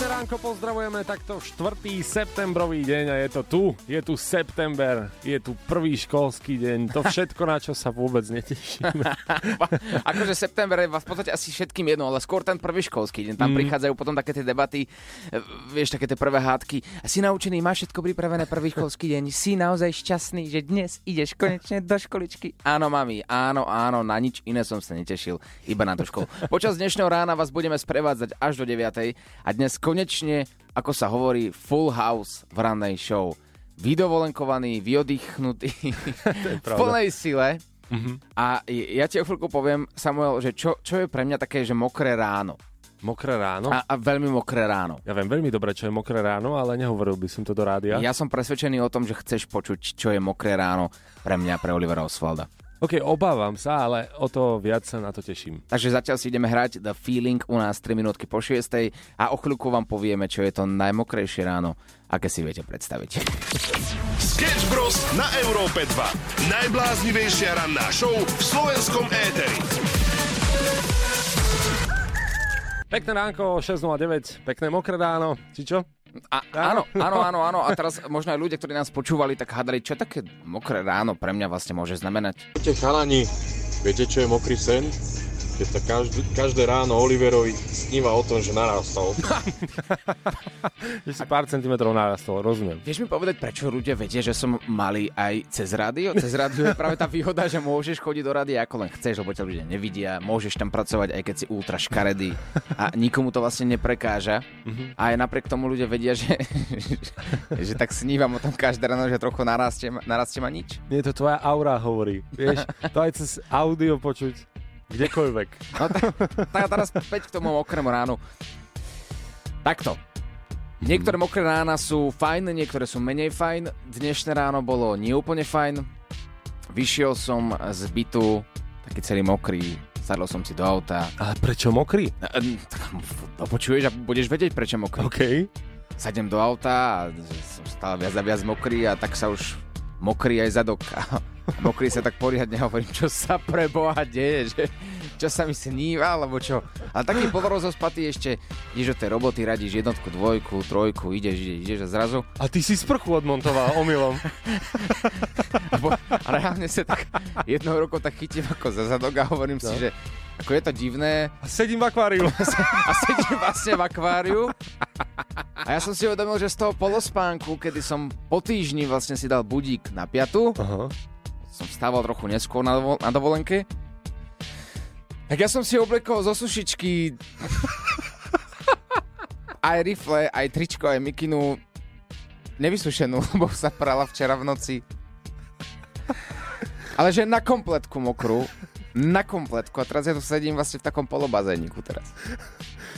Pekné ránko, pozdravujeme takto 4. septembrový deň a je to tu, je tu september, je tu prvý školský deň, to všetko, na čo sa vôbec netešíme. akože september je v podstate asi všetkým jedno, ale skôr ten prvý školský deň. Tam mm. prichádzajú potom také tie debaty, e, vieš, také tie prvé hádky. Si naučený, máš všetko pripravené prvý školský deň, si naozaj šťastný, že dnes ideš konečne do školičky. Áno, mami, áno, áno, na nič iné som sa netešil, iba na tú školu. Počas dnešného rána vás budeme sprevádzať až do 9. a dnes konečne, ako sa hovorí, full house v rannej show. Vydovolenkovaný, vyoddychnutý, v plnej sile. Uh-huh. A ja ti o chvíľku poviem, Samuel, že čo, čo je pre mňa také, že mokré ráno. Mokré ráno? A, a veľmi mokré ráno. Ja viem veľmi dobre, čo je mokré ráno, ale nehovoril by som to do rádia. Ja som presvedčený o tom, že chceš počuť, čo je mokré ráno pre mňa, pre Olivera Osvalda. OK, obávam sa, ale o to viac sa na to teším. Takže zatiaľ si ideme hrať The Feeling u nás 3 minútky po 6 a o chvíľku vám povieme, čo je to najmokrejšie ráno, aké si viete predstaviť. Sketch Bros. na Európe 2. Najbláznivejšia ranná show v slovenskom éteri. Pekné ránko, 6.09, pekné mokré ráno, či čo? A, áno, áno, áno, áno. A teraz možno aj ľudia, ktorí nás počúvali, tak hádali, čo také mokré ráno pre mňa vlastne môže znamenať. Viete, chalani, viete, čo je mokrý sen? Keď sa každé, každé ráno Oliverovi sníva o tom, že narastol. že si pár centimetrov narastol, rozumiem. Vieš mi povedať, prečo ľudia vedia, že som malý aj cez rádio? Cez rádio je práve tá výhoda, že môžeš chodiť do rádia ako len chceš, lebo ťa ľudia nevidia, môžeš tam pracovať, aj keď si ultra škaredý a nikomu to vlastne neprekáža. A aj napriek tomu ľudia vedia, že, že, že tak snívam o tom každé ráno, že trochu narastie, narastie ma nič. Nie, to tvoja aura hovorí. Vieš, to aj cez audio počuť. Kdekoľvek. No tak, teraz späť k tomu mokrému ránu. Takto. Niektoré mokré rána sú fajn, niektoré sú menej fajn. Dnešné ráno bolo neúplne fajn. Vyšiel som z bytu taký celý mokrý, sadol som si do auta. Ale prečo mokrý? To počuješ a budeš vedieť, prečo mokrý. OK. Sadem do auta a som stále viac a viac mokrý a tak sa už mokrý aj zadok. Mokrý sa tak poriadne hovorím, čo sa pre Boha deje, že čo sa mi sníva, alebo čo. A taký polorozospatý ešte, ideš do tej roboty, radíš jednotku, dvojku, trojku, ideš, ideš, ideš a zrazu. A ty si sprchu odmontoval omylom. a reálne sa tak jednou roku tak chytím ako za zadok a hovorím no. si, že ako je to divné. A sedím v akváriu. a sedím vlastne v akváriu. A ja som si uvedomil, že z toho polospánku, kedy som po týždni vlastne si dal budík na piatu, uh-huh som vstával trochu neskôr na, dovol- na dovolenke. Tak ja som si oblekol zo sušičky aj rifle, aj tričko, aj mikinu nevysušenú, lebo sa prala včera v noci. Ale že na kompletku mokrú. Na kompletku. A teraz ja tu sedím vlastne v takom polobazéniku teraz.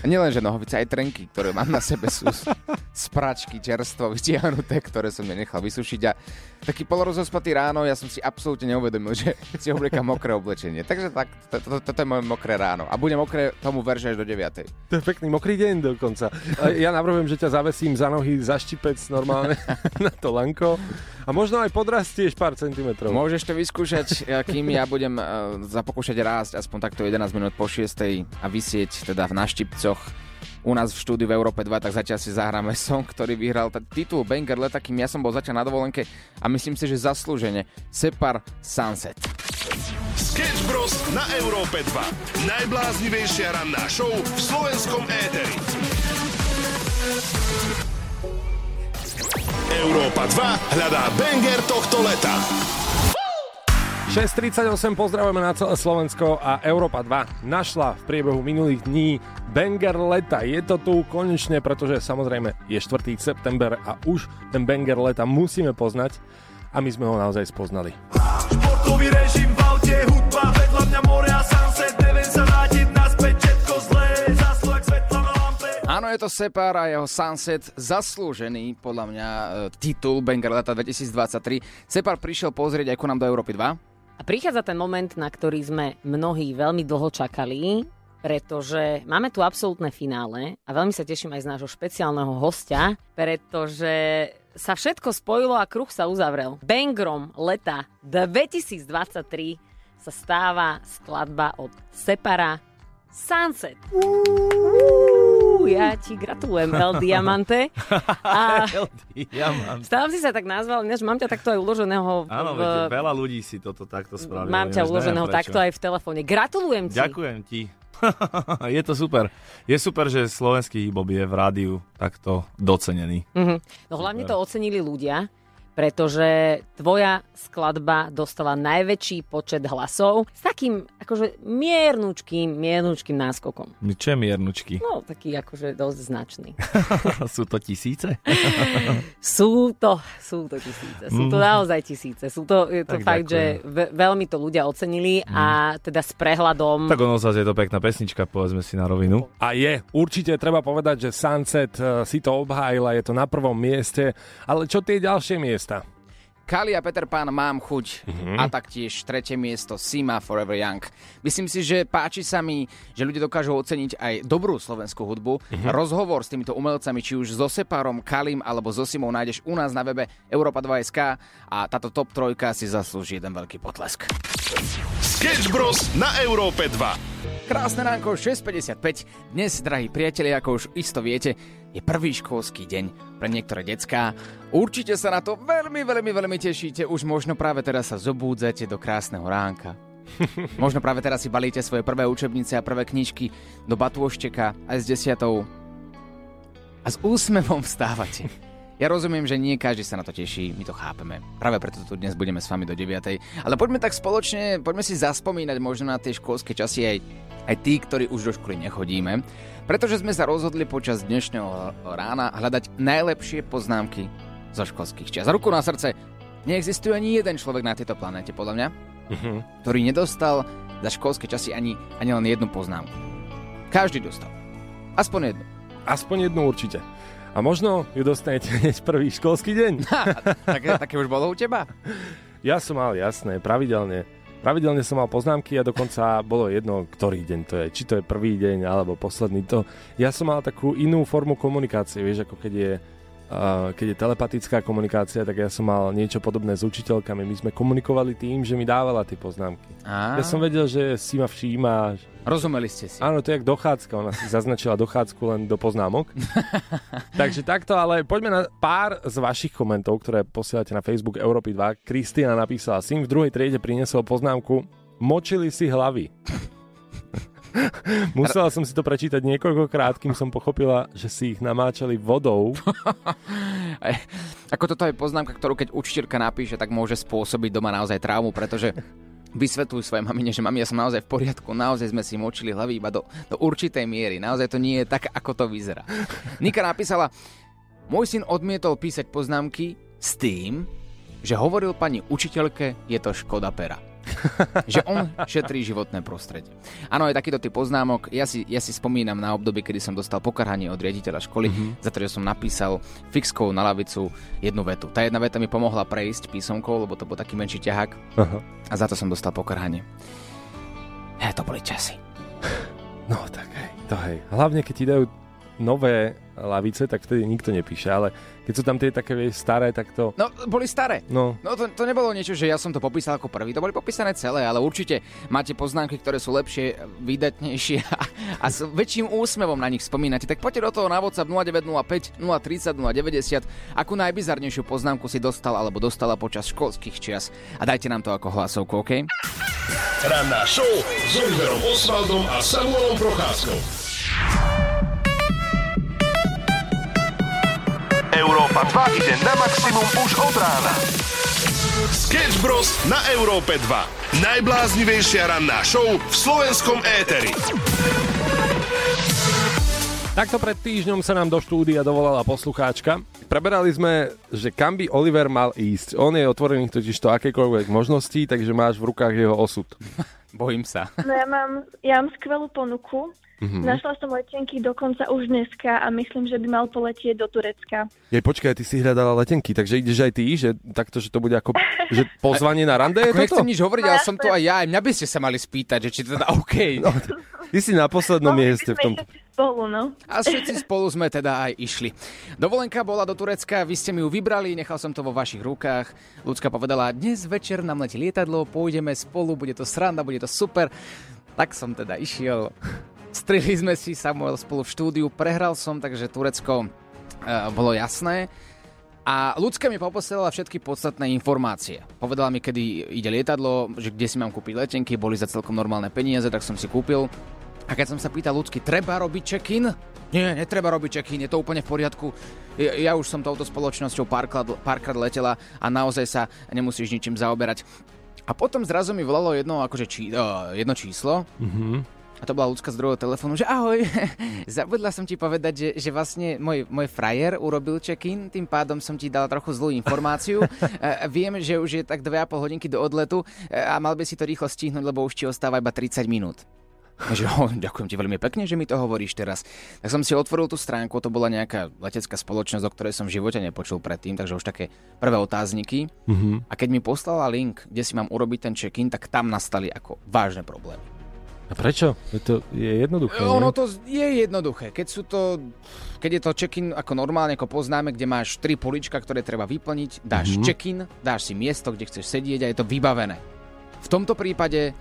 A nielen, že nohovice, aj trenky, ktoré mám na sebe sú z pračky čerstvo vytiahnuté, ktoré som nenechal vysušiť. A taký polorozospatý ráno, ja som si absolútne neuvedomil, že si obliekam mokré oblečenie. Takže tak, toto to, to, to je moje mokré ráno. A bude mokré tomu verže až do 9. To je pekný mokrý deň dokonca. Ja navrhujem, že ťa zavesím za nohy, za štipec normálne na to lanko. A možno aj podrastieš pár centimetrov. Môžeš to vyskúšať, kým ja budem uh, zapokúšať rásť aspoň takto 11 minút po 6 a vysieť teda v naštipcoch u nás v štúdiu v Európe 2, tak zatiaľ si zahráme song, ktorý vyhral t- titul Banger leta, kým ja som bol zatiaľ na dovolenke a myslím si, že zaslúžene Separ Sunset. Sketch Bros. na Európe 2. Najbláznivejšia ranná show v slovenskom éteri. Európa 2 hľadá banger tohto leta. 6.38 pozdravujeme na celé Slovensko a Európa 2 našla v priebehu minulých dní banger leta. Je to tu konečne, pretože samozrejme je 4. september a už ten banger leta musíme poznať a my sme ho naozaj spoznali. Športový režim v aute, hudba, vedľa mňa more a sunset, neviem sa vrátiť naspäť, všetko zlé, Áno, je to Separ a jeho Sunset zaslúžený, podľa mňa, e, titul Banger leta 2023. Separ prišiel pozrieť aj ku nám do Európy 2. A prichádza ten moment, na ktorý sme mnohí veľmi dlho čakali, pretože máme tu absolútne finále a veľmi sa teším aj z nášho špeciálneho hostia, pretože sa všetko spojilo a kruh sa uzavrel. Bangrom leta 2023 sa stáva skladba od Separa Sunset. Uú, ja ti gratulujem, El Diamante. A Diamant. stávam si sa tak nazval, než mám ťa takto aj uloženého Áno, v, viete, veľa ľudí si toto takto spravilo. mám ťa neviem uloženého prečo. takto aj v telefóne. Gratulujem ti. Ďakujem ti. je to super. Je super, že slovenský hip je v rádiu takto docenený. Mhm. No hlavne to ocenili ľudia, pretože tvoja skladba dostala najväčší počet hlasov s takým akože miernučkým, miernučkým náskokom. Čo je miernučky? No, taký akože dosť značný. Sú to tisíce? Sú to, sú to tisíce, sú to naozaj tisíce. Sú to, je to Tak fakt, ďakujem. že ve, veľmi to ľudia ocenili a teda s prehľadom... Tak ono zase je to pekná pesnička, povedzme si na rovinu. A je, určite treba povedať, že Sunset eh, si to obhájila, je to na prvom mieste, ale čo tie ďalšie miesta? Kali a Peter Pan mám chuť a taktiež tretie miesto Sima Forever Young. Myslím si, že páči sa mi, že ľudia dokážu oceniť aj dobrú slovenskú hudbu. Rozhovor s týmito umelcami, či už so Separom, Kalim alebo so Simou nájdeš u nás na webe Europa2.sk a táto top trojka si zaslúži jeden veľký potlesk. Sketch Bros. na Európe 2. Krásne ránko, 6.55. Dnes, drahí priatelia, ako už isto viete, je prvý školský deň pre niektoré decká. Určite sa na to veľmi, veľmi, veľmi tešíte. Už možno práve teraz sa zobúdzate do krásneho ránka. Možno práve teraz si balíte svoje prvé učebnice a prvé knižky do batôšteka aj s desiatou a s úsmevom vstávate. Ja rozumiem, že nie každý sa na to teší, my to chápeme. Práve preto tu dnes budeme s vami do 9. Ale poďme tak spoločne, poďme si zaspomínať možno na tie školské časy aj, aj tí, ktorí už do školy nechodíme. Pretože sme sa rozhodli počas dnešného rána hľadať najlepšie poznámky zo školských čias. Ruku na srdce, neexistuje ani jeden človek na tejto planéte, podľa mňa, ktorý nedostal za školské časy ani, ani len jednu poznámku. Každý dostal. Aspoň jednu. Aspoň jednu určite. A možno ju dostanete hneď prvý školský deň. také, také už bolo u teba? Ja som mal, jasné, pravidelne. Pravidelne som mal poznámky a dokonca bolo jedno, ktorý deň to je. Či to je prvý deň alebo posledný. To. Ja som mal takú inú formu komunikácie, vieš, ako keď je, uh, keď je telepatická komunikácia, tak ja som mal niečo podobné s učiteľkami. My sme komunikovali tým, že mi dávala tie poznámky. Á, Ja som vedel, že si ma všíma. Rozumeli ste si. Áno, to je jak dochádzka. Ona si zaznačila dochádzku len do poznámok. Takže takto, ale poďme na pár z vašich komentov, ktoré posielate na Facebook Európy 2. Kristina napísala, syn v druhej triede priniesol poznámku Močili si hlavy. Musela som si to prečítať niekoľkokrát, kým som pochopila, že si ich namáčali vodou. Ako toto je poznámka, ktorú keď učiteľka napíše, tak môže spôsobiť doma naozaj traumu, pretože vysvetľuj svojej mamine, že mami, ja som naozaj v poriadku, naozaj sme si močili hlavy iba do, do určitej miery, naozaj to nie je tak, ako to vyzerá. Nika napísala, môj syn odmietol písať poznámky s tým, že hovoril pani učiteľke, je to škoda pera. Že on šetrí životné prostredie. Áno, aj takýto typ poznámok. Ja si, ja si spomínam na obdobie, kedy som dostal pokarhanie od riaditeľa školy, mm-hmm. za to, že som napísal fixkou na lavicu jednu vetu. Tá jedna veta mi pomohla prejsť písomkou, lebo to bol taký menší ťahák Aha. a za to som dostal pokarhanie. E, to boli časy. No tak hej, to hej. Hlavne keď ti dajú nové lavice, tak vtedy nikto nepíše, ale keď sú tam tie také vieš, staré, tak to... No, boli staré. No, No to, to nebolo niečo, že ja som to popísal ako prvý, to boli popísané celé, ale určite máte poznámky, ktoré sú lepšie, vydatnejšie a, a s väčším úsmevom na nich spomínate. Tak poďte do toho na WhatsApp 0905 030 090, akú najbizarnejšiu poznámku si dostal alebo dostala počas školských čias a dajte nám to ako hlasovku, OK? Ranná show s Oliverom Osvaldom a Samuelom Procházkou. Európa 2 ide na maximum už od rána. Sketch Bros. na Európe 2. Najbláznivejšia ranná show v slovenskom éteri. Takto pred týždňom sa nám do štúdia dovolala poslucháčka. Preberali sme, že kam by Oliver mal ísť. On je otvorený totiž to akékoľvek možnosti, takže máš v rukách jeho osud. Bojím sa. No ja mám, ja mám skvelú ponuku. Mm-hmm. Našla som letenky dokonca už dneska a myslím, že by mal poletieť do Turecka. Jej, počkaj, ty si hľadala letenky, takže ideš aj ty, že takto, že to bude ako že pozvanie na rande je Ako toto? nechcem nič hovoriť, ale som to aj ja, aj mňa by ste sa mali spýtať, že či teda OK. No, ty si na poslednom mieste v tom. Spolu, no. A všetci spolu sme teda aj išli. Dovolenka bola do Turecka, vy ste mi ju vybrali, nechal som to vo vašich rukách. Ľudská povedala, dnes večer nám letí lietadlo, pôjdeme spolu, bude to sranda, bude to super. Tak som teda išiel. Strihli sme si Samuel spolu v štúdiu, prehral som, takže Turecko uh, bolo jasné. A ľudská mi poposielala všetky podstatné informácie. Povedala mi, kedy ide lietadlo, že kde si mám kúpiť letenky, boli za celkom normálne peniaze, tak som si kúpil. A keď som sa pýtal ľudsky, treba robiť check-in? Nie, netreba robiť check-in, je to úplne v poriadku. Ja, ja už som touto spoločnosťou párkrát, párkrát letela a naozaj sa nemusíš ničím zaoberať. A potom zrazu mi volalo jedno, akože či, uh, jedno číslo. Mhm. A to bola ľudská z druhého telefónu, že ahoj, zabudla som ti povedať, že, že vlastne môj, môj frajer urobil check-in, tým pádom som ti dala trochu zlú informáciu. E, viem, že už je tak 2,5 hodinky do odletu e, a mal by si to rýchlo stihnúť, lebo už ti ostáva iba 30 minút. Že, oh, ďakujem ti veľmi pekne, že mi to hovoríš teraz. Tak som si otvoril tú stránku, to bola nejaká letecká spoločnosť, o ktorej som v živote nepočul predtým, takže už také prvé otázniky. Mhm. A keď mi poslala link, kde si mám urobiť ten check-in, tak tam nastali ako vážne problémy. A prečo? To je jednoduché, Ono nie? to je jednoduché. Keď sú to, keď je to check-in ako normálne, ako poznáme, kde máš tri polička, ktoré treba vyplniť, dáš Mhm. check-in, dáš si miesto, kde chceš sedieť a je to vybavené. V tomto prípade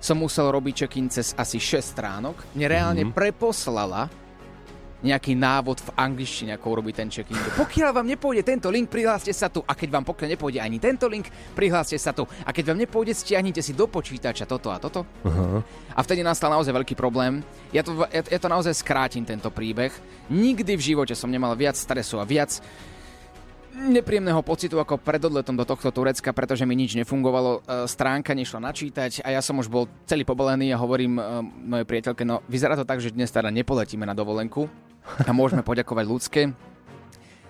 som musel robiť check-in cez asi 6 stránok. Mne reálne Mhm. preposlala nejaký návod v angličtine, ako urobiť ten check-in. Pokiaľ vám nepôjde tento link, prihláste sa tu. A keď vám pokiaľ nepôjde ani tento link, prihláste sa tu. A keď vám nepôjde, stiahnite si do počítača toto a toto. Aha. A vtedy nastal naozaj veľký problém. Ja to, ja, ja to naozaj skrátim, tento príbeh. Nikdy v živote som nemal viac stresu a viac nepríjemného pocitu ako pred odletom do tohto Turecka, pretože mi nič nefungovalo, e, stránka nešla načítať a ja som už bol celý pobolený a hovorím e, mojej priateľke, no vyzerá to tak, že dnes teda nepoletíme na dovolenku a môžeme poďakovať ľudské.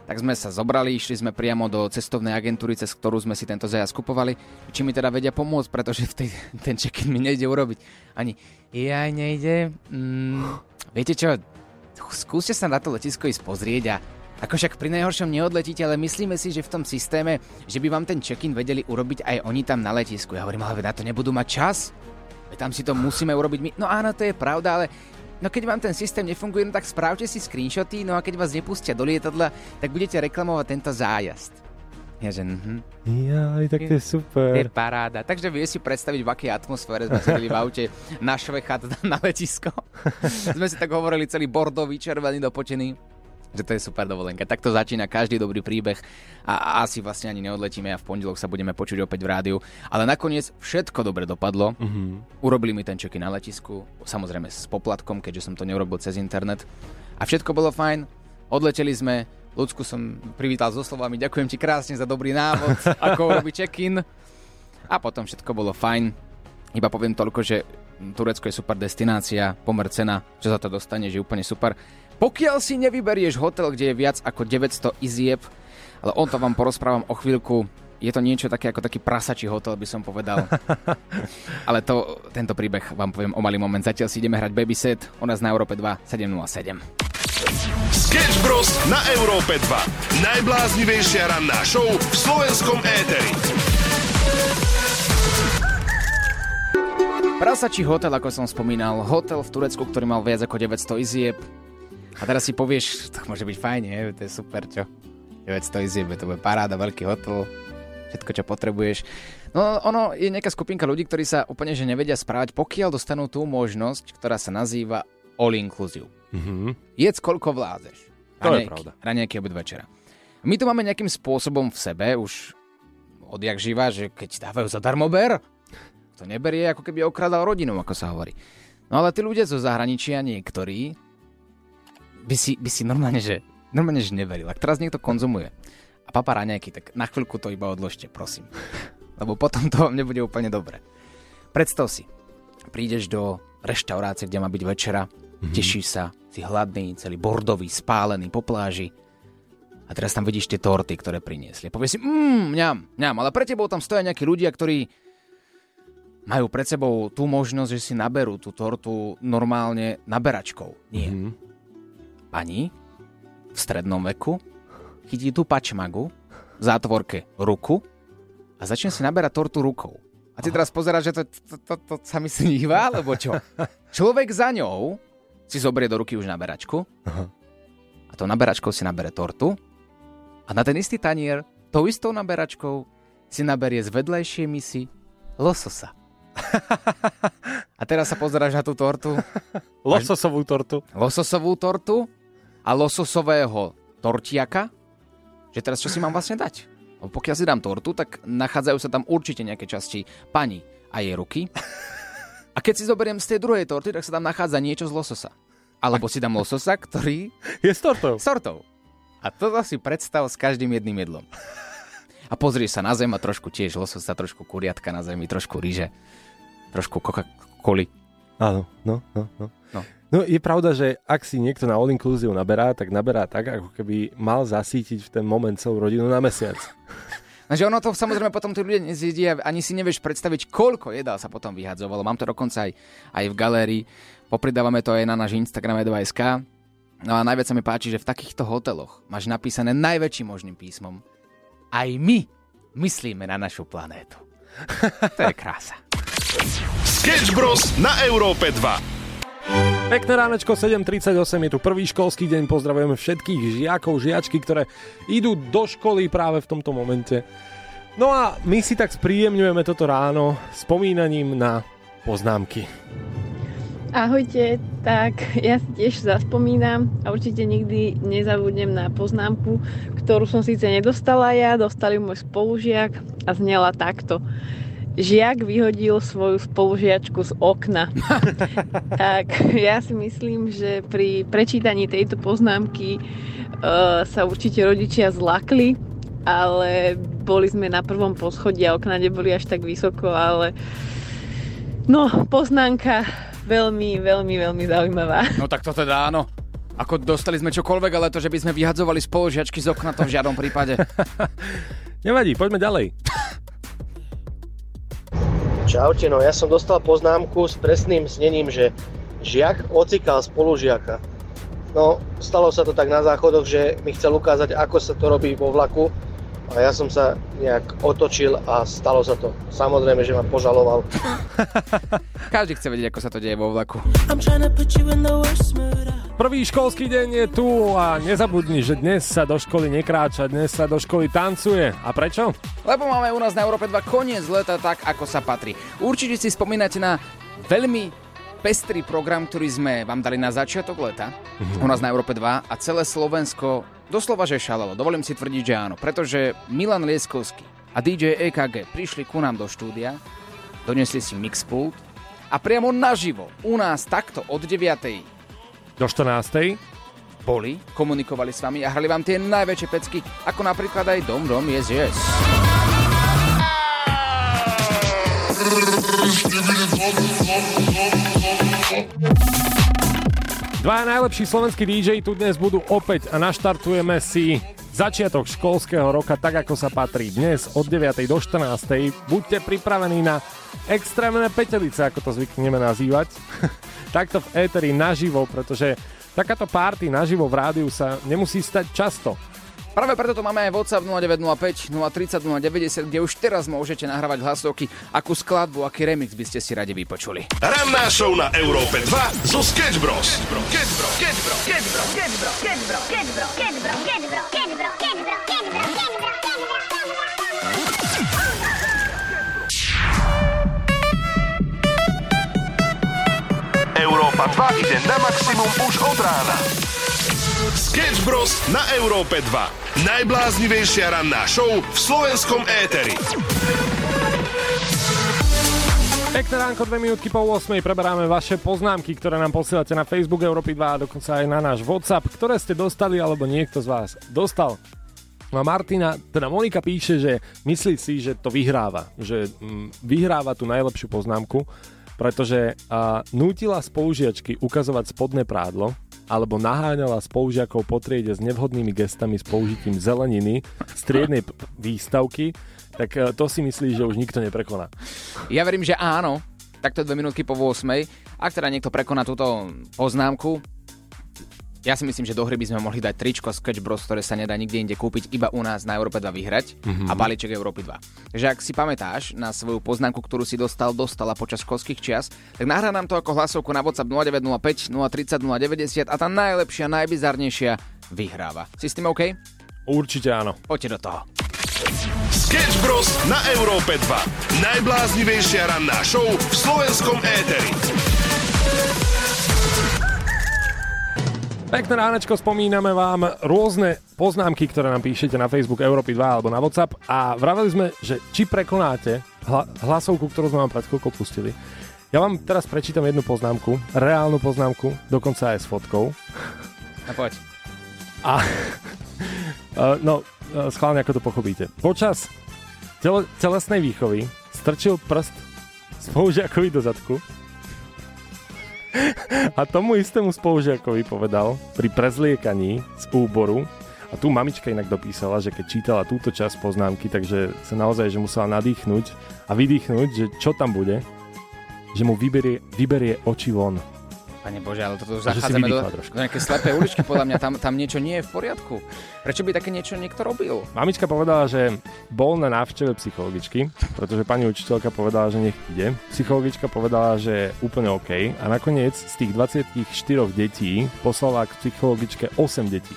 Tak sme sa zobrali, išli sme priamo do cestovnej agentúry, cez ktorú sme si tento zajazd kupovali, či mi teda vedia pomôcť, pretože v tej, ten check-in mi nejde urobiť. Ani, ja nejde, mm, viete čo, skúste sa na to letisko ísť pozrieť a ako však pri najhoršom neodletíte, ale myslíme si, že v tom systéme, že by vám ten check-in vedeli urobiť aj oni tam na letisku. Ja hovorím, ale na to nebudú mať čas. Tam si to musíme urobiť my. No áno, to je pravda, ale no keď vám ten systém nefunguje, no tak správte si screenshoty, no a keď vás nepustia do lietadla, tak budete reklamovať tento zájazd. Ja že, mhm. Jaj, tak to je Je super. paráda. Takže vie si predstaviť, v akej atmosfére sme sedeli v aute na švechat na letisko. sme si tak hovorili celý bordový, červený, dopočený že to je super dovolenka. Takto začína každý dobrý príbeh a asi vlastne ani neodletíme a v pondelok sa budeme počuť opäť v rádiu. Ale nakoniec všetko dobre dopadlo. Mhm. Urobili mi ten check na letisku, samozrejme s poplatkom, keďže som to neurobil cez internet. A všetko bolo fajn, odleteli sme, ľudsku som privítal so slovami ďakujem ti krásne za dobrý návod, ako urobiť check-in. A potom všetko bolo fajn. Iba poviem toľko, že Turecko je super destinácia, pomer cena, čo za to dostane, že je úplne super. Pokiaľ si nevyberieš hotel, kde je viac ako 900 izieb, ale on to vám porozprávam o chvíľku, je to niečo také ako taký prasačí hotel, by som povedal. Ale to, tento príbeh vám poviem o malý moment. Zatiaľ si ideme hrať Babyset, u nás na Európe 2 707. Sketch Bros. na Európe 2. Najbláznivejšia ranná show v slovenskom éteri. Prasačí hotel, ako som spomínal, hotel v Turecku, ktorý mal viac ako 900 izieb. A teraz si povieš, to môže byť fajn, nie? To je super, čo? 900 izieb, to bude paráda, veľký hotel, všetko, čo potrebuješ. No ono je nejaká skupinka ľudí, ktorí sa úplne že nevedia správať, pokiaľ dostanú tú možnosť, ktorá sa nazýva all inclusive. Mhm. Jedz koľko vládzeš. To je pravda. Raňajky obed večera. My to máme nejakým spôsobom v sebe, už odjak živa, že keď dávajú zadarmo ber, to neberie, ako keby okradal rodinu, ako sa hovorí. No ale tí ľudia zo zahraničia, niektorí, by si, by si normálne, že, normálne, že neveril. Ak teraz niekto konzumuje a papa raňajky, tak na chvíľku to iba odložte, prosím. Lebo potom to vám nebude úplne dobre. Predstav si, prídeš do reštaurácie, kde má byť večera, mm-hmm. tešíš sa, si hladný, celý bordový, spálený po pláži a teraz tam vidíš tie torty, ktoré priniesli. Povieš si, mmm, mňam, mňam, ale pre tebou tam stoja nejakí ľudia, ktorí majú pred sebou tú možnosť, že si naberú tú tortu normálne naberačkou. Nie. Mhm. Pani v strednom veku chytí tú pačmagu v zátvorke ruku a začne si naberať tortu rukou. A ty teraz pozeráš, že to, to, to, to sa mi sníva, alebo čo? Človek za ňou si zoberie do ruky už naberačku Aha. a tou naberačkou si nabere tortu a na ten istý tanier tou istou naberačkou si naberie z vedlejšej misy lososa. a teraz sa pozeráš na tú tortu. Lososovú tortu. Lososovú tortu a lososového tortiaka. Že teraz čo si mám vlastne dať? Lebo pokiaľ si dám tortu, tak nachádzajú sa tam určite nejaké časti pani a jej ruky. A keď si zoberiem z tej druhej torty, tak sa tam nachádza niečo z lososa. Alebo si dám lososa, ktorý... Je s tortou. S tortou. A toto si predstav s každým jedným jedlom. A pozrieš sa na zem a trošku tiež lososa, trošku kuriatka na zemi, trošku ríže, trošku Coca-Coli. Áno, no, no, no. No. No je pravda, že ak si niekto na All Inclusive naberá, tak naberá tak, ako keby mal zasítiť v ten moment celú rodinu na mesiac. Takže ono to samozrejme potom tí ľudia nezjedia, ani si nevieš predstaviť, koľko jedál sa potom vyhadzovalo. Mám to dokonca aj, aj v galérii. Popridávame to aj na náš Instagram 2SK. No a najviac sa mi páči, že v takýchto hoteloch máš napísané najväčším možným písmom. Aj my myslíme na našu planétu. to je krása. Sketch Bros. na Európe 2. Pekné ránečko 7.38, je tu prvý školský deň, pozdravujeme všetkých žiakov, žiačky, ktoré idú do školy práve v tomto momente. No a my si tak spríjemňujeme toto ráno spomínaním na poznámky. Ahojte, tak ja si tiež zaspomínam a určite nikdy nezabudnem na poznámku, ktorú som síce nedostala ja, dostali môj spolužiak a znela takto žiak vyhodil svoju spolužiačku z okna. tak ja si myslím, že pri prečítaní tejto poznámky uh, sa určite rodičia zlakli, ale boli sme na prvom poschodí a okna neboli až tak vysoko, ale no, poznámka veľmi, veľmi, veľmi zaujímavá. No tak to teda áno. Ako dostali sme čokoľvek, ale to, že by sme vyhadzovali spolužiačky z okna, to v žiadnom prípade. Nevadí, poďme ďalej. Čaute, no ja som dostal poznámku s presným znením, že žiak ocikal spolužiaka. No, stalo sa to tak na záchodoch, že mi chcel ukázať, ako sa to robí vo vlaku a ja som sa nejak otočil a stalo sa to. Samozrejme, že ma požaloval. Každý chce vedieť, ako sa to deje vo vlaku. Prvý školský deň je tu a nezabudni, že dnes sa do školy nekráča, dnes sa do školy tancuje. A prečo? Lebo máme u nás na Európe 2 koniec leta tak, ako sa patrí. Určite si spomínate na veľmi pestrý program, ktorý sme vám dali na začiatok leta mm-hmm. u nás na Európe 2 a celé Slovensko doslova, že šalelo. Dovolím si tvrdiť, že áno, pretože Milan Lieskovský a DJ EKG prišli ku nám do štúdia, donesli si mixpult a priamo naživo u nás takto od 9. do 14. boli, komunikovali s vami a hrali vám tie najväčšie pecky, ako napríklad aj Dom Dom Yes Yes. Dva najlepší slovenskí DJ tu dnes budú opäť a naštartujeme si začiatok školského roka tak, ako sa patrí dnes od 9. do 14. Buďte pripravení na extrémne petelice, ako to zvykneme nazývať. Takto v éteri naživo, pretože takáto party naživo v rádiu sa nemusí stať často. Práve preto to máme aj WhatsApp 0905 030 090, kde už teraz môžete nahrávať hlasovky, akú skladbu, aký remix by ste si radi vypočuli. Ranná show na Európe 2 zo Sketch Bros. Európa 2 ide na maximum už od rána. Sketch Bros. na Európe 2. Najbláznivejšia ranná show v slovenskom éteri. Pekné ránko, dve minútky po 8. Preberáme vaše poznámky, ktoré nám posielate na Facebook Európy 2 a dokonca aj na náš WhatsApp, ktoré ste dostali alebo niekto z vás dostal. No a Martina, teda Monika píše, že myslí si, že to vyhráva, že mm, vyhráva tú najlepšiu poznámku, pretože a, nútila spolužiačky ukazovať spodné prádlo, alebo naháňala spolužiakov po triede s nevhodnými gestami s použitím zeleniny striednej p- výstavky, tak e, to si myslí, že už nikto neprekoná. Ja verím, že áno. Takto dve minútky po 8. Ak teda niekto prekoná túto poznámku, Ja si myslím, že do hry by sme mohli dať tričko Sketch Bros, ktoré sa nedá nikde inde kúpiť, iba u nás na Európe 2 vyhrať Mhm. a balíček Európy 2. Takže ak si pamätáš na svoju poznámku, ktorú si dostal, dostala počas školských čias, tak nahrá nám to ako hlasovku na WhatsApp 0905 030 090 a tá najlepšia, najbizarnejšia vyhráva. Si s tým OK? Určite áno. Poďte do toho. Sketch Bros. na Európe 2. Najbláznivejšia ranná show v slovenskom éteri. Pekné ránečko, spomíname vám rôzne poznámky, ktoré nám píšete na Facebook Európy 2 alebo na WhatsApp a vraveli sme, že či prekonáte hla- hlasovku, ktorú sme vám pred chvíľkou pustili. Ja vám teraz prečítam jednu poznámku, reálnu poznámku, dokonca aj s fotkou. No poď. A uh, no, uh, schválne ako to pochopíte. Počas tele- telesnej výchovy strčil prst spolužiakovi do zadku a tomu istému spolužiakovi povedal pri prezliekaní z úboru a tu mamička inak dopísala, že keď čítala túto časť poznámky, takže sa naozaj že musela nadýchnuť a vydýchnuť, že čo tam bude, že mu vyberie, vyberie oči von. Pane Bože, ale toto už zachádzame do, do nejaké slepé uličky, podľa mňa tam, tam niečo nie je v poriadku. Prečo by také niečo niekto robil? Mamička povedala, že bol na návšteve psychologičky, pretože pani učiteľka povedala, že nech ide. Psychologička povedala, že je úplne OK a nakoniec z tých 24 detí poslala k psychologičke 8 detí.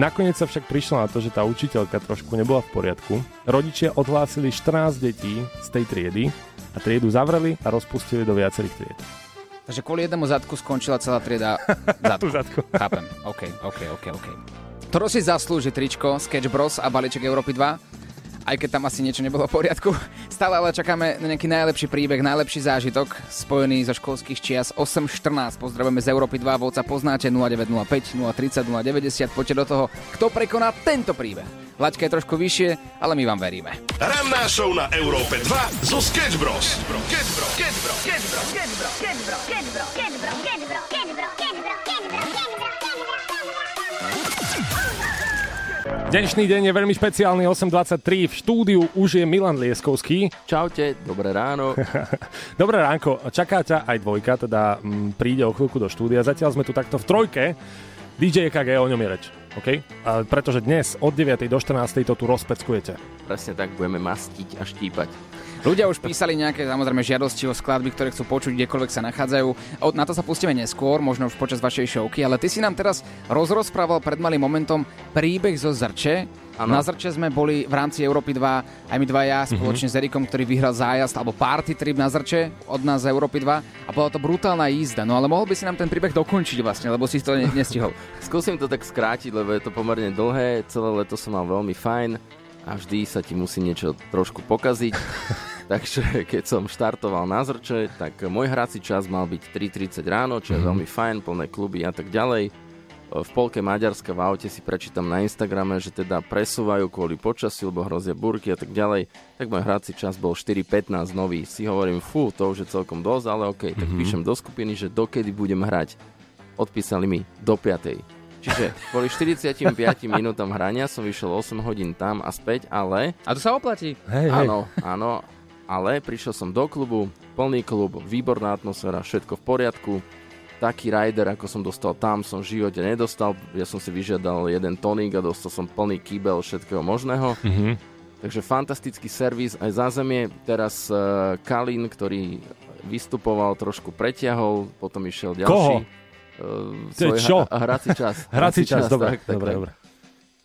Nakoniec sa však prišlo na to, že tá učiteľka trošku nebola v poriadku. Rodičia odhlásili 14 detí z tej triedy a triedu zavreli a rozpustili do viacerých tried. Takže kvôli jednému zadku skončila celá trieda zadku. zadku. Chápem. OK, OK, OK, OK. Toro si zaslúži tričko Sketch Bros a balíček Európy 2. Aj keď tam asi niečo nebolo v poriadku. Stále ale čakáme na nejaký najlepší príbeh, najlepší zážitok spojený zo školských čias 8.14. Pozdravujeme z Európy 2, volca poznáte 0905 030 090. Poďte do toho, kto prekoná tento príbeh. Laťka je trošku vyššie, ale my vám veríme. Ranná show na Európe 2 zo Sketch Bros. Sketch Bros. Sketch Bros. Sketch Bros. Sketch Bros. Sketch Bros. Sketch Bros. Sketch Bros. Dnešný deň je veľmi špeciálny, 8.23. V štúdiu už je Milan Lieskovský. Čaute, dobré ráno. Dobré ránko, čaká ťa aj dvojka, teda m, príde o chvíľku do štúdia. Zatiaľ sme tu takto v trojke. DJ EKG, o ňom je reč. OK? A pretože dnes od 9. do 14. to tu rozpeckujete. Presne tak budeme mastiť a štípať. Ľudia už písali nejaké samozrejme žiadosti o skladby, ktoré chcú počuť kdekoľvek sa nachádzajú. O, na to sa pustíme neskôr, možno už počas vašej showky, ale ty si nám teraz rozrozprával pred malým momentom príbeh zo Zrče. Áno. Na Zrče sme boli v rámci Európy 2, aj my dva ja, spoločne s Erikom, ktorý vyhral zájazd alebo party trip na Zrče od nás z Európy 2 a bola to brutálna jízda. No ale mohol by si nám ten príbeh dokončiť vlastne, lebo si to ne- nestihol. Skúsim to tak skrátiť, lebo je to pomerne dlhé. Celé leto som mal veľmi fajn a vždy sa ti musí niečo trošku pokaziť. Takže keď som štartoval na Zrče, tak môj hrací čas mal byť 3.30 ráno, čo je veľmi fajn, plné kluby a tak ďalej. V polke Maďarska v aute si prečítam na Instagrame, že teda presúvajú kvôli počasiu, lebo hrozia búrky a tak ďalej. Tak môj hrací čas bol 4.15 nový. Si hovorím, fú, to už je celkom dosť, ale OK, tak píšem do skupiny, že dokedy budem hrať. Odpísali mi do 5. Čiže kvôli 45 minútam hrania som vyšiel 8 hodín tam a späť, ale... A to sa oplatí. Hej, hej. Áno, áno, ale prišiel som do klubu, plný klub, výborná atmosféra, všetko v poriadku. Taký rider, ako som dostal tam, som v živote nedostal. Ja som si vyžiadal jeden toník a dostal som plný kýbel všetkého možného. Mhm. Takže fantastický servis aj zázemie. Teraz uh, Kalin, ktorý vystupoval, trošku preťahol, potom išiel ďalší. Koho? Uh, je čo? hrací čas. Hrací čas, dobre, tak, dobre, tak. dobre.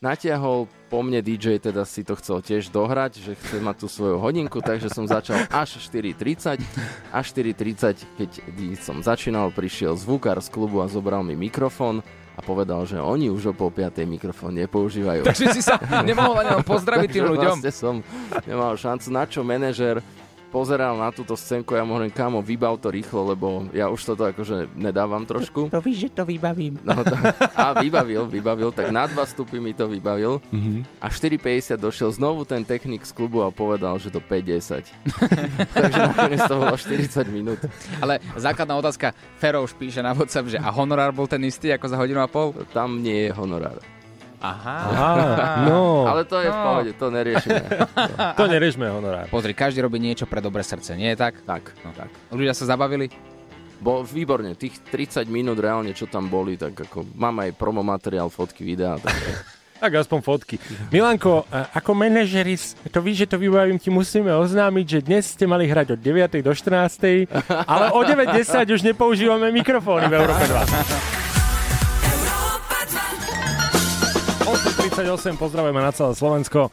Natiahol po mne DJ, teda si to chcel tiež dohrať, že chce mať tú svoju hodinku, takže som začal až 4.30. Až 4.30, keď som začínal, prišiel zvukár z klubu a zobral mi mikrofón a povedal, že oni už o pol piatej mikrofón nepoužívajú. Takže si sa nemohol ani pozdraviť tým ľuďom. Vlastne som nemal šancu, na čo manažer pozeral na túto scénku, ja mu hovorím, kamo, vybav to rýchlo, lebo ja už toto akože nedávam trošku. To víš, že to vybavím. No, to, a vybavil, vybavil, tak na dva stupy mi to vybavil. A 4.50 došiel znovu ten technik z klubu a povedal, že to 5.10. Takže nakoniec to bolo 40 minút. Ale základná otázka, Fero už píše na WhatsApp, že a honorár bol ten istý ako za hodinu a pol? Tam nie je honorár. Aha. Aha, no. Ale to je v No. pohode, to neriešime. To neriešme honorár. Pozri, každý robí niečo pre dobré srdce, nie je tak? Tak, No. tak. Ľudia sa zabavili? Bo výborne, tých 30 minút reálne, čo tam boli, tak ako mám aj promo materiál, fotky, videá, takže... Tak aspoň fotky. Milanko, ako manažeri, to víš, že to vybavím, ti musíme oznámiť, že dnes ste mali hrať od 9. do 14. ale o 9.10 už nepoužívame mikrofóny v Európe 2. 8.38, pozdravujeme na celé Slovensko.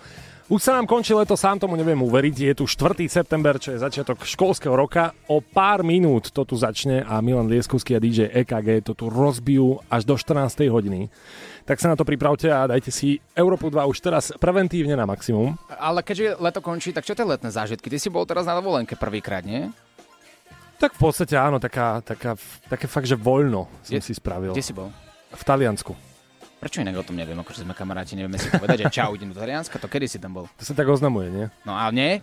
Už sa nám končí leto, sám tomu neviem uveriť. Je tu 4. september, čo je začiatok školského roka. O pár minút to tu začne a Milan Lieskovský a DJ EKG to tu rozbijú až do 14. hodiny. Tak sa na to pripravte a dajte si Európu 2 už teraz preventívne na maximum. Ale keďže leto končí, tak čo tie letné zážitky? Ty si bol teraz na dovolenke prvýkrát, nie? Tak v podstate áno, taká, taká, také fakt, že voľno som Kde- si spravil. Kde si bol? V Taliansku. Prečo inak o tom neviem? Akože sme kamaráti, nevieme si povedať, že čau, idem do Talianska, to kedy si tam bol? To sa tak oznamuje, nie? No a nie?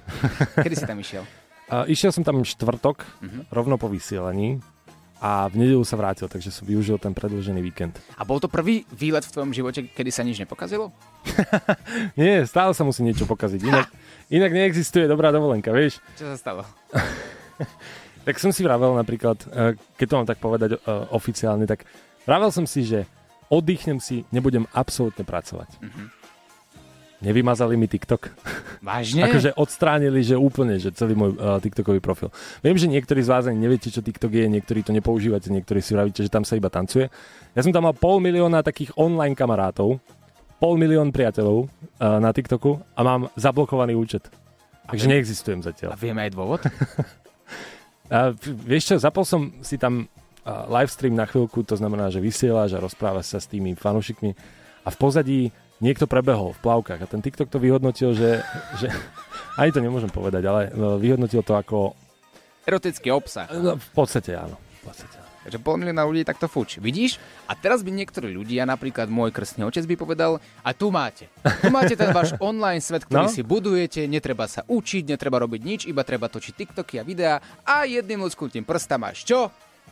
Kedy si tam išiel? A išiel som tam štvrtok, Mhm. rovno po vysielaní a v nedelu sa vrátil, takže som využil ten predĺžený víkend. A bol to prvý výlet v tvojom živote, kedy sa nič nepokazilo? Nie, stále sa musí niečo pokaziť. Inak, inak neexistuje dobrá dovolenka, vieš? Čo sa stalo? Tak som si vravel napríklad, eh, keď to mám tak povedať eh, oficiálne, tak vravel som si, že oddychnem si, nebudem absolútne pracovať. Mhm. Nevymazali mi TikTok. Vážne? Akože odstránili, že úplne, že celý môj uh, TikTokový profil. Viem, že niektorí z vás ani neviete, čo TikTok je, niektorí to nepoužívate, niektorí si vravíte, že tam sa iba tancuje. Ja som tam mal pol milióna takých online kamarátov, pol milión priateľov uh, na TikToku a mám zablokovaný účet. Takže neexistujem A zatiaľ. vieme aj dôvod? A vieš čo, zapol som si tam livestream na chvíľku, to znamená, že vysieláš a rozprávaš sa s tými fanúšikmi a v pozadí niekto prebehol v plavkách a ten TikTok to vyhodnotil, že, že ani to nemôžem povedať, ale no, vyhodnotil to ako, Erotický obsah. no, v podstate áno. V podstate. Takže pol milióna ľudí takto fuč. Vidíš? A teraz by niektorí ľudia, napríklad môj krstný otec by povedal, a tu máte. Tu máte ten váš online svet, ktorý No. si budujete, netreba sa učiť, netreba robiť nič, iba treba točiť TikToky a videá a jedným lusknutím prsta máš čo?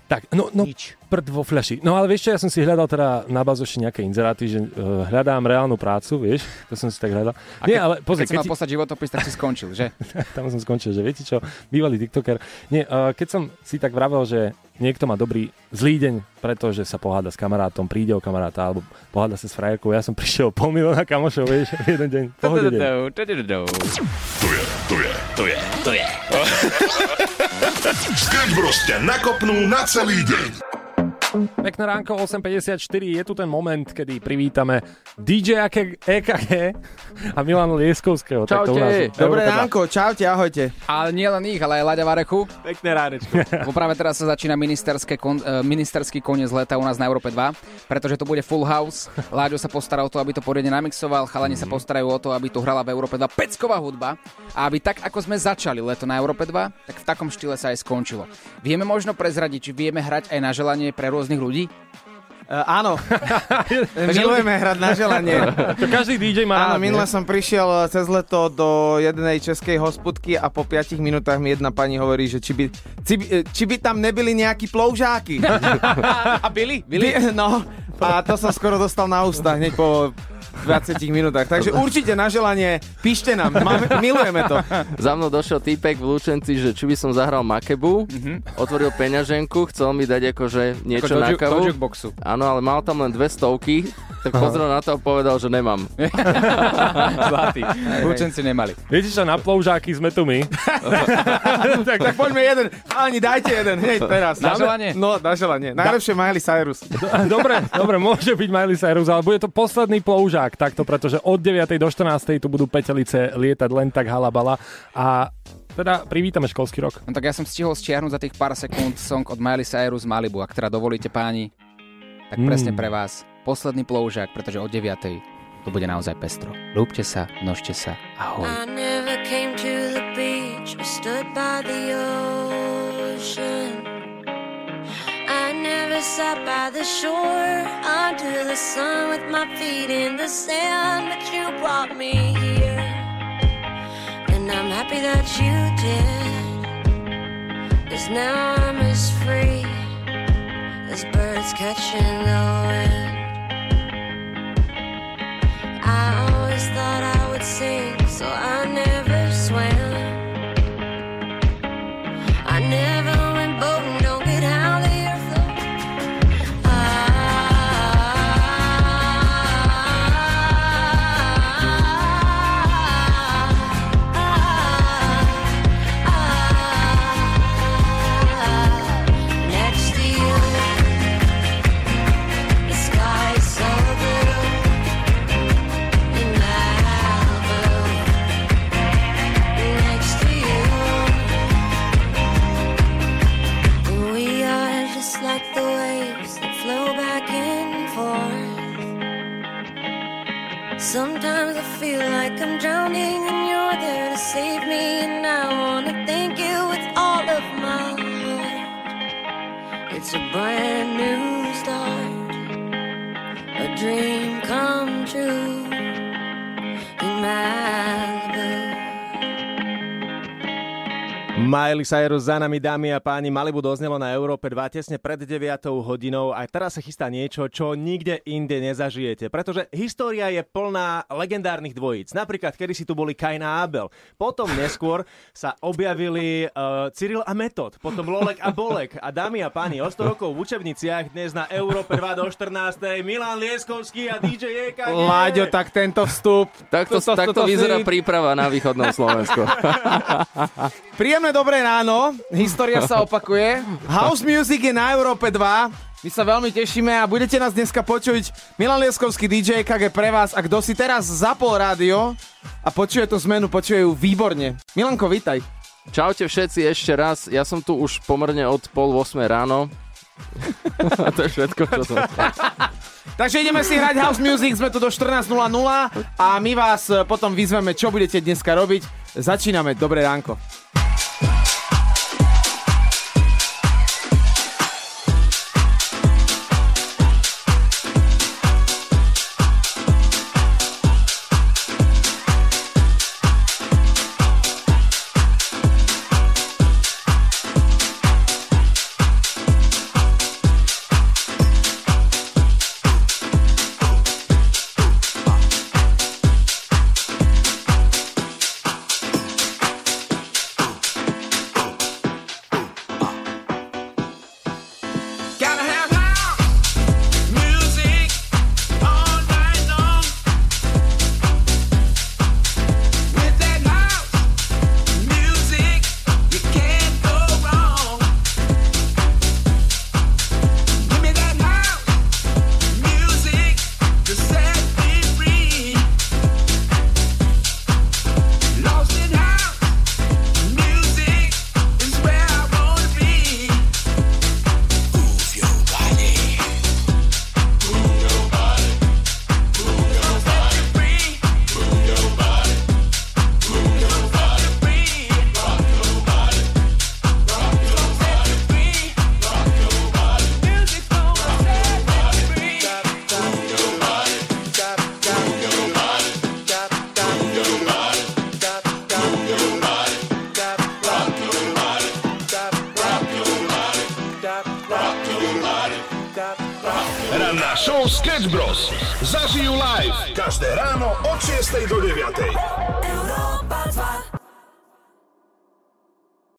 Tak, no, no Nič. prd vo flaši. No ale vieš čo, ja som si hľadal teda na bazoši nejaké inzeráty, že uh, hľadám reálnu prácu, vieš, to som si tak hľadal. A Nie, keď, ale pozri, keď si keď mal ti, poslať životopis, tak si skončil, že? tam som skončil, že viete čo, bývalý TikToker. Nie, uh, keď som si tak vravel, že niekto má dobrý, zlý deň, pretože sa poháda s kamarátom, príde o kamaráta, alebo poháda sa s frajerkou, ja som prišiel pol milióna kamošov, vieš, jeden deň. Je, tu je, tu je, tu je. Sketch Bros ťa nakopnú na celý deň. Pekné ránko, 8.54, je tu ten moment, kedy privítame DJ EKG a Milan Lieskovského. Tak to u nás Dobré Európe dva. ránko, čaute, ahojte. Ale nie len ich, ale aj Laďa Varechu. Pekné ránečko. Práve teraz sa začína ministerské kon, eh, ministerský koniec leta u nás na Európe 2, pretože to bude full house. Láďo sa postará o to, aby to poriadne namixoval, chalani sa postarajú o to, aby tu hrala v Európe 2 pecková hudba a aby tak, ako sme začali leto na Európe 2, tak v takom štýle sa aj skončilo. Vieme možno prezradiť, či vieme hrať aj na želanie pre rôznych ľudí? Uh, áno, milujeme hrať na želanie. To každý DJ má Áno, minule som prišiel eh, cez leto do jednej českej hospodky a po 5 minútach mi jedna pani hovorí, že či by, či by, eh, či by tam nebyli nejakí ploužáky. A byli? byli? By- No, a to som skoro dostal na ústa hneď po 20 minútach. Takže určite na želanie, píšte nám, máme, milujeme to. Za mnou došiel týpek v Lučenci, že či by som zahral Makebu, otvoril peňaženku, chcel mi dať akože niečo Ako do na kavu. do jukeboxu. Áno, ale mal tam len dve stovky, tak pozrel na to a povedal, že nemám. Zlatý. Lučenci nemali. Viete čo, na ploužáky sme tu my. tak, tak poďme jeden. Chalani, dajte jeden, hneď teraz. Na želanie? No, na želanie. Najlepšie Miley Cyrus. Dobre, dobre, môže byť Miley Cyrus, ale bude to posledný ploužák takto, pretože od 9. do 14. tu budú petelice lietať len tak halabala a teda privítame školský rok. No tak ja som stihol stiahnuť za tých pár sekúnd song od Miley Cyrus Malibu. Ak teda dovolíte páni, tak Mm. presne pre vás posledný ploužák, pretože od 9. to bude naozaj pestro. Lúbte sa, množte sa, ahoj. I never came to the beach stood by the ocean. Never sat by the shore under the sun with my feet in the sand, but you brought me here. And I'm happy that you did. Cause now I'm as free as birds catching the wind. I always thought I would sing, so I never Sometimes I feel like I'm drowning and you're there to save me. And I wanna thank you with all of my heart. It's a brand new start, a dream come true Miley Cyrus za nami, dámy a páni, Malibu doznelo na Európe 2 tesne pred 9 hodinou a teraz sa chystá niečo, čo nikde inde nezažijete, pretože história je plná legendárnych dvojíc. Napríklad, kedy si tu boli Kain a Abel. Potom neskôr sa objavili uh, Cyril a Metod, potom Lolek a Bolek. A dámy a páni, o 100 rokov v učebniciach dnes na Európe 2 do 14. Milan Lieskovský a DJ EKG. Láďo, tak tento vstup. Takto, toto- takto toto vyzerá si- príprava na východnom Slovensku. Príjemné dobré ráno, história sa opakuje. House Music je na Európe 2. My sa veľmi tešíme a budete nás dneska počuť. Milan Lieskovský DJ KG pre vás. A kto si teraz zapol rádio a počuje tú zmenu, počuje ju výborne. Milanko, vítaj. Čaute všetci ešte raz. Ja som tu už pomerne od pol 8 ráno. A to je všetko, čo som Takže ideme si hrať House Music, sme tu do 14.00 a my vás potom vyzveme, čo budete dneska robiť. Začíname, dobré ránko.